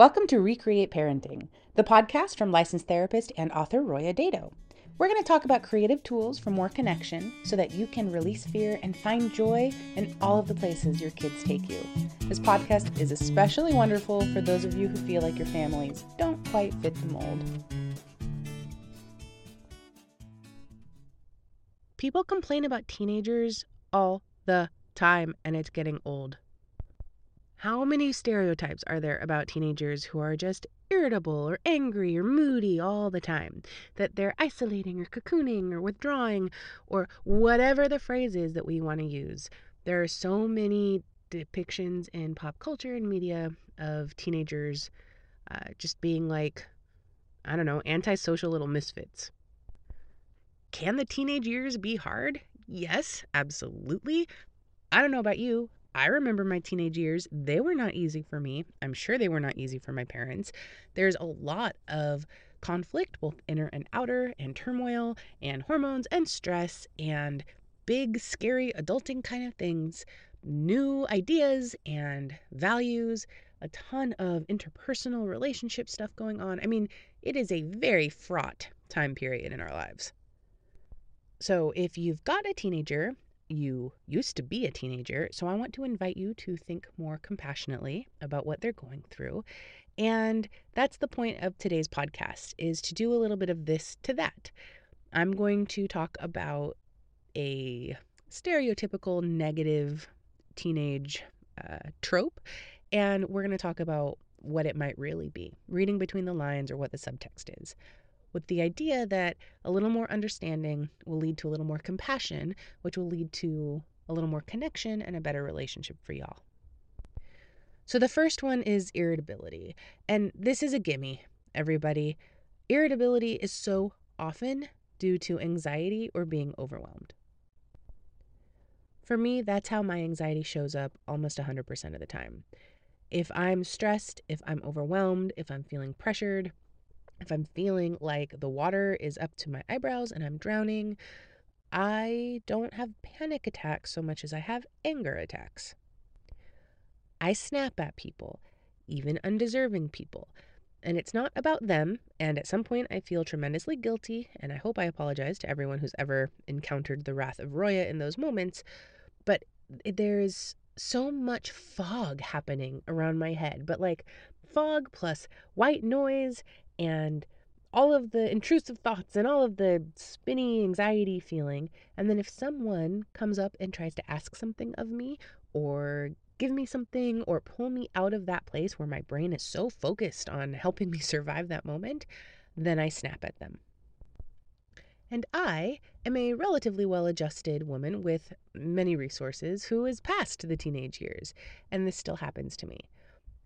Welcome to Recreate Parenting, the podcast from licensed therapist and author Roya Dedeaux. We're going to talk about creative tools for more connection so that you can release fear and find joy in all of the places your kids take you. This podcast is especially wonderful for those of you who feel like your families don't quite fit the mold. People complain about teenagers all the time, and it's getting old. How many stereotypes are there about teenagers who are just irritable or angry or moody all the time? That they're isolating or cocooning or withdrawing or whatever the phrase is that we want to use. There are so many depictions in pop culture and media of teenagers uh, just being like, I don't know, antisocial little misfits. Can the teenage years be hard? Yes, absolutely. I don't know about you. I remember my teenage years. They were not easy for me. I'm sure they were not easy for my parents. There's a lot of conflict, both inner and outer, and turmoil, and hormones, and stress, and big, scary adulting kind of things, new ideas and values, a ton of interpersonal relationship stuff going on. I mean, it is a very fraught time period in our lives. So, if you've got a teenager you used to be a teenager. So I want to invite you to think more compassionately about what they're going through. And that's the point of today's podcast is to do a little bit of this to that. I'm going to talk about a stereotypical negative teenage uh, trope and we're going to talk about what it might really be, reading between the lines or what the subtext is with the idea that a little more understanding will lead to a little more compassion, which will lead to a little more connection and a better relationship for y'all. So the first one is irritability. And this is a gimme, everybody. Irritability is so often due to anxiety or being overwhelmed. For me, that's how my anxiety shows up almost 100% of the time. If I'm stressed, if I'm overwhelmed, if I'm feeling pressured, if I'm feeling like the water is up to my eyebrows and I'm drowning, I don't have panic attacks so much as I have anger attacks. I snap at people, even undeserving people. And it's not about them. And at some point, I feel tremendously guilty. And I hope I apologize to everyone who's ever encountered the wrath of Roya in those moments. But there's so much fog happening around my head. But like fog plus white noise and all of the intrusive thoughts and all of the spinny anxiety feeling. And then if someone comes up and tries to ask something of me or give me something or pull me out of that place where my brain is so focused on helping me survive that moment, then I snap at them. And I am a relatively well adjusted woman with many resources who is past the teenage years, and this still happens to me.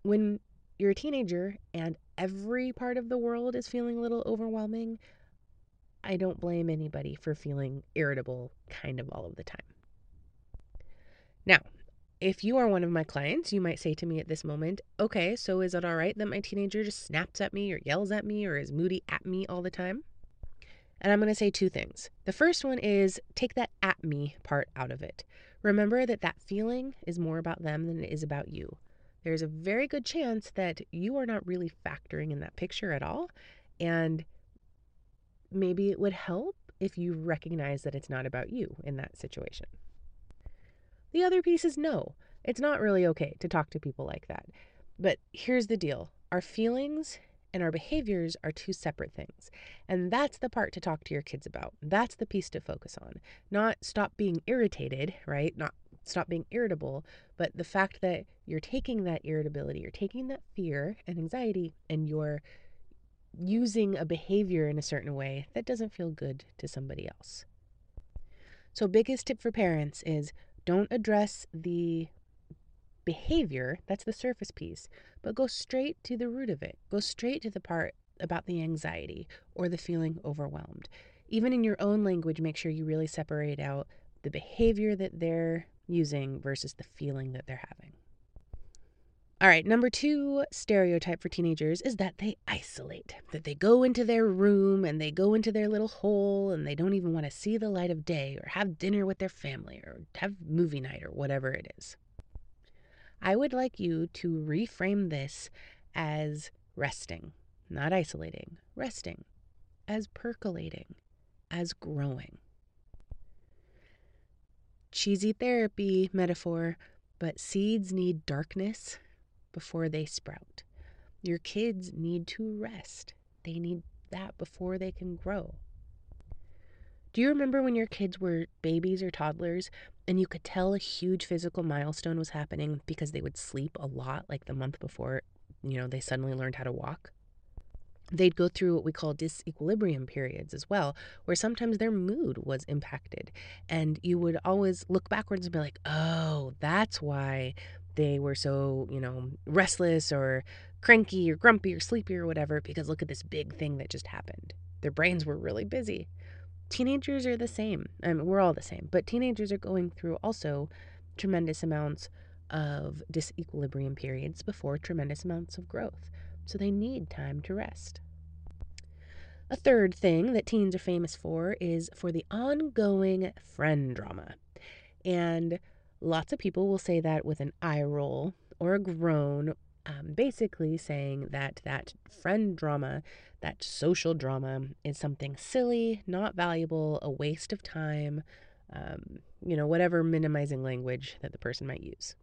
When you're a teenager and every part of the world is feeling a little overwhelming, I don't blame anybody for feeling irritable kind of all of the time. Now, if you are one of my clients, you might say to me at this moment, okay, so is it all right that my teenager just snaps at me or yells at me or is moody at me all the time? And I'm going to say two things. The first one is take that at me part out of it. Remember that that feeling is more about them than it is about you there's a very good chance that you are not really factoring in that picture at all. And maybe it would help if you recognize that it's not about you in that situation. The other piece is no, it's not really okay to talk to people like that. But here's the deal our feelings and our behaviors are two separate things. And that's the part to talk to your kids about. That's the piece to focus on. Not stop being irritated, right? Not stop being irritable, but the fact that you're taking that irritability, you're taking that fear and anxiety, and you're using a behavior in a certain way that doesn't feel good to somebody else. So, biggest tip for parents is don't address the behavior, that's the surface piece, but go straight to the root of it. Go straight to the part about the anxiety or the feeling overwhelmed. Even in your own language, make sure you really separate out the behavior that they're using versus the feeling that they're having. All right, number two stereotype for teenagers is that they isolate, that they go into their room and they go into their little hole and they don't even want to see the light of day or have dinner with their family or have movie night or whatever it is. I would like you to reframe this as resting, not isolating, resting, as percolating, as growing. Cheesy therapy metaphor, but seeds need darkness before they sprout. Your kids need to rest. They need that before they can grow. Do you remember when your kids were babies or toddlers and you could tell a huge physical milestone was happening because they would sleep a lot like the month before, you know, they suddenly learned how to walk? They'd go through what we call disequilibrium periods as well, where sometimes their mood was impacted. And you would always look backwards and be like, oh, that's why they were so, you know, restless or cranky or grumpy or sleepy or whatever, because look at this big thing that just happened. Their brains were really busy. Teenagers are the same. I mean, we're all the same, but teenagers are going through also tremendous amounts of disequilibrium periods before tremendous amounts of growth. So they need time to rest. A third thing that teens are famous for is for the ongoing friend drama. And lots of people will say that with an eye roll or a groan, um, basically saying that that friend drama that social drama is something silly, not valuable, a waste of time, um, you know, whatever minimizing language that the person might use.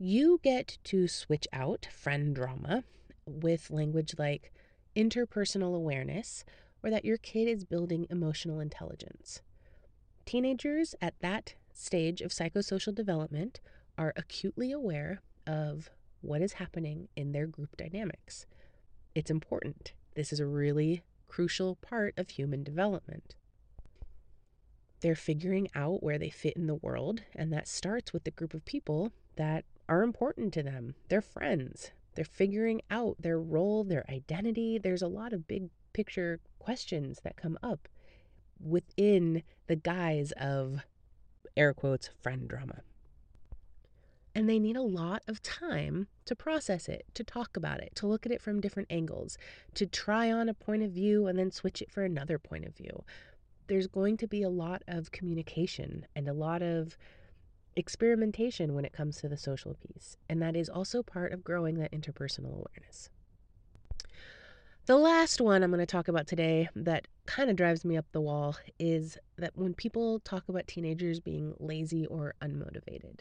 You get to switch out friend drama with language like interpersonal awareness or that your kid is building emotional intelligence. Teenagers at that stage of psychosocial development are acutely aware of what is happening in their group dynamics. It's important. This is a really crucial part of human development. They're figuring out where they fit in the world, and that starts with the group of people that are important to them, their friends. They're figuring out their role, their identity. There's a lot of big picture questions that come up within the guise of air quotes friend drama. And they need a lot of time to process it, to talk about it, to look at it from different angles, to try on a point of view and then switch it for another point of view. There's going to be a lot of communication and a lot of experimentation when it comes to the social piece. And that is also part of growing that interpersonal awareness. The last one I'm going to talk about today that kind of drives me up the wall is that when people talk about teenagers being lazy or unmotivated,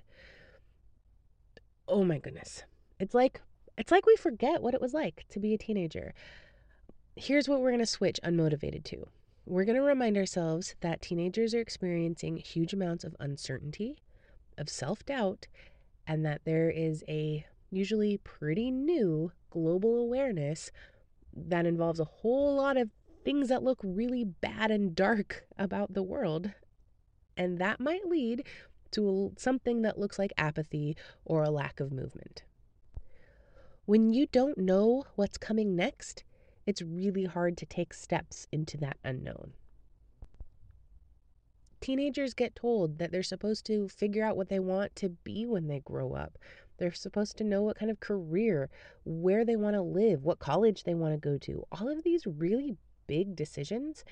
oh my goodness. It's like it's like we forget what it was like to be a teenager. Here's what we're going to switch unmotivated to. We're going to remind ourselves that teenagers are experiencing huge amounts of uncertainty, of self-doubt, and that there is a usually pretty new global awareness that involves a whole lot of things that look really bad and dark about the world. And that might lead to something that looks like apathy or a lack of movement. When you don't know what's coming next, it's really hard to take steps into that unknown. Teenagers get told that they're supposed to figure out what they want to be when they grow up. They're supposed to know what kind of career, where they want to live, what college they want to go to. All of these really big decisions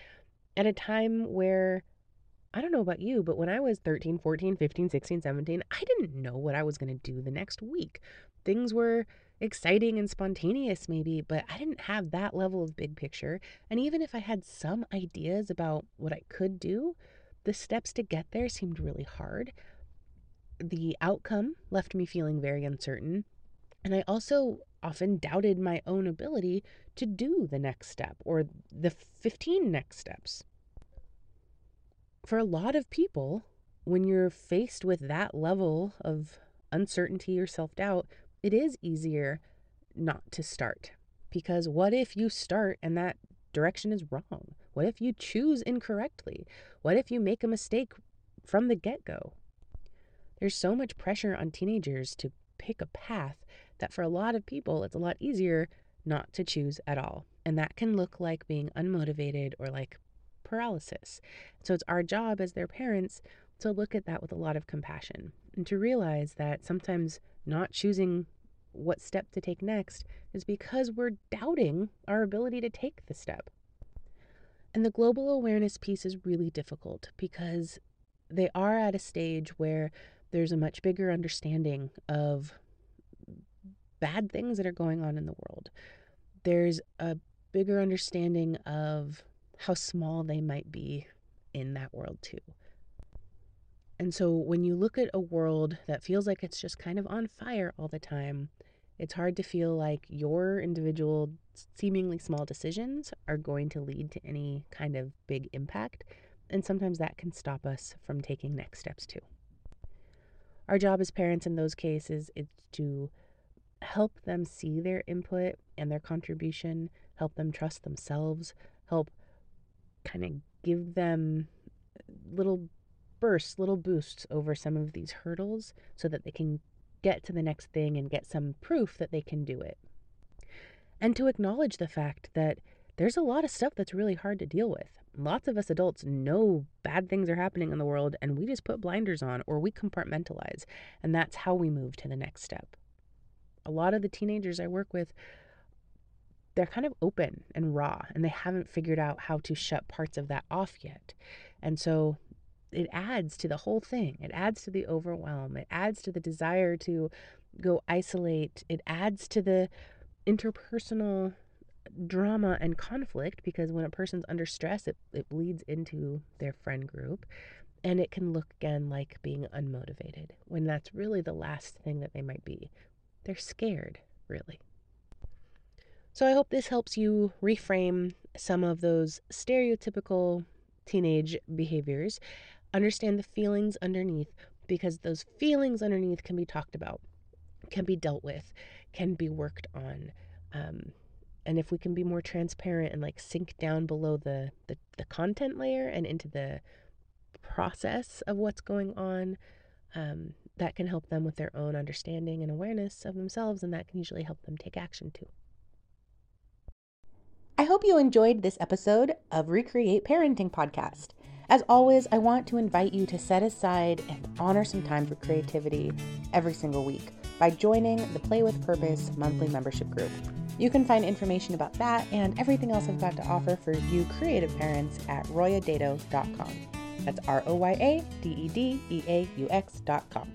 at a time where I don't know about you, but when I was 13, 14, 15, 16, 17, I didn't know what I was going to do the next week. Things were exciting and spontaneous, maybe, but I didn't have that level of big picture. And even if I had some ideas about what I could do, the steps to get there seemed really hard. The outcome left me feeling very uncertain. And I also often doubted my own ability to do the next step or the 15 next steps for a lot of people, when you're faced with that level of uncertainty or self doubt, it is easier not to start. Because what if you start and that direction is wrong? What if you choose incorrectly? What if you make a mistake from the get go? There's so much pressure on teenagers to pick a path that for a lot of people, it's a lot easier not to choose at all. And that can look like being unmotivated or like paralysis. So it's our job as their parents to look at that with a lot of compassion and to realize that sometimes not choosing what step to take next is because we're doubting our ability to take the step. And the global awareness piece is really difficult because they are at a stage where there's a much bigger understanding of bad things that are going on in the world. There's a bigger understanding of how small they might be in that world, too. And so when you look at a world that feels like it's just kind of on fire all the time, it's hard to feel like your individual, seemingly small decisions are going to lead to any kind of big impact. And sometimes that can stop us from taking next steps too. Our job as parents in those cases is to help them see their input and their contribution, help them trust themselves, help kind of give them uh, little bursts, little boosts over some of these hurdles so that they can get to the next thing and get some proof that they can do it. And to acknowledge the fact that there's a lot of stuff that's really hard to deal with. Lots of us adults know bad things are happening in the world and we just put blinders on or we compartmentalize. And that's how we move to the next step. A lot of the teenagers I work with, they're kind of open and raw and they haven't figured out how to shut parts of that off yet. And so it adds to the whole thing. It adds to the overwhelm. It adds to the desire to go isolate. It adds to the interpersonal drama and conflict because when a person's under stress, it, it bleeds into their friend group. And it can look again like being unmotivated when that's really the last thing that they might be. They're scared, really. So I hope this helps you reframe some of those stereotypical teenage behaviors understand the feelings underneath because those feelings underneath can be talked about, can be dealt with, can be worked on. Um, and if we can be more transparent and like sink down below the, the, the content layer and into the process of what's going on, um, that can help them with their own understanding and awareness of themselves, and that can usually help them take action too. I hope you enjoyed this episode of Recreate Parenting Podcast. As always, I want to invite you to set aside and honor some time for creativity every single week by joining the Play with Purpose monthly membership group. You can find information about that and everything else I've got to offer for you creative parents at royadedeaux.com. That's R O Y A D E D E A U X.com.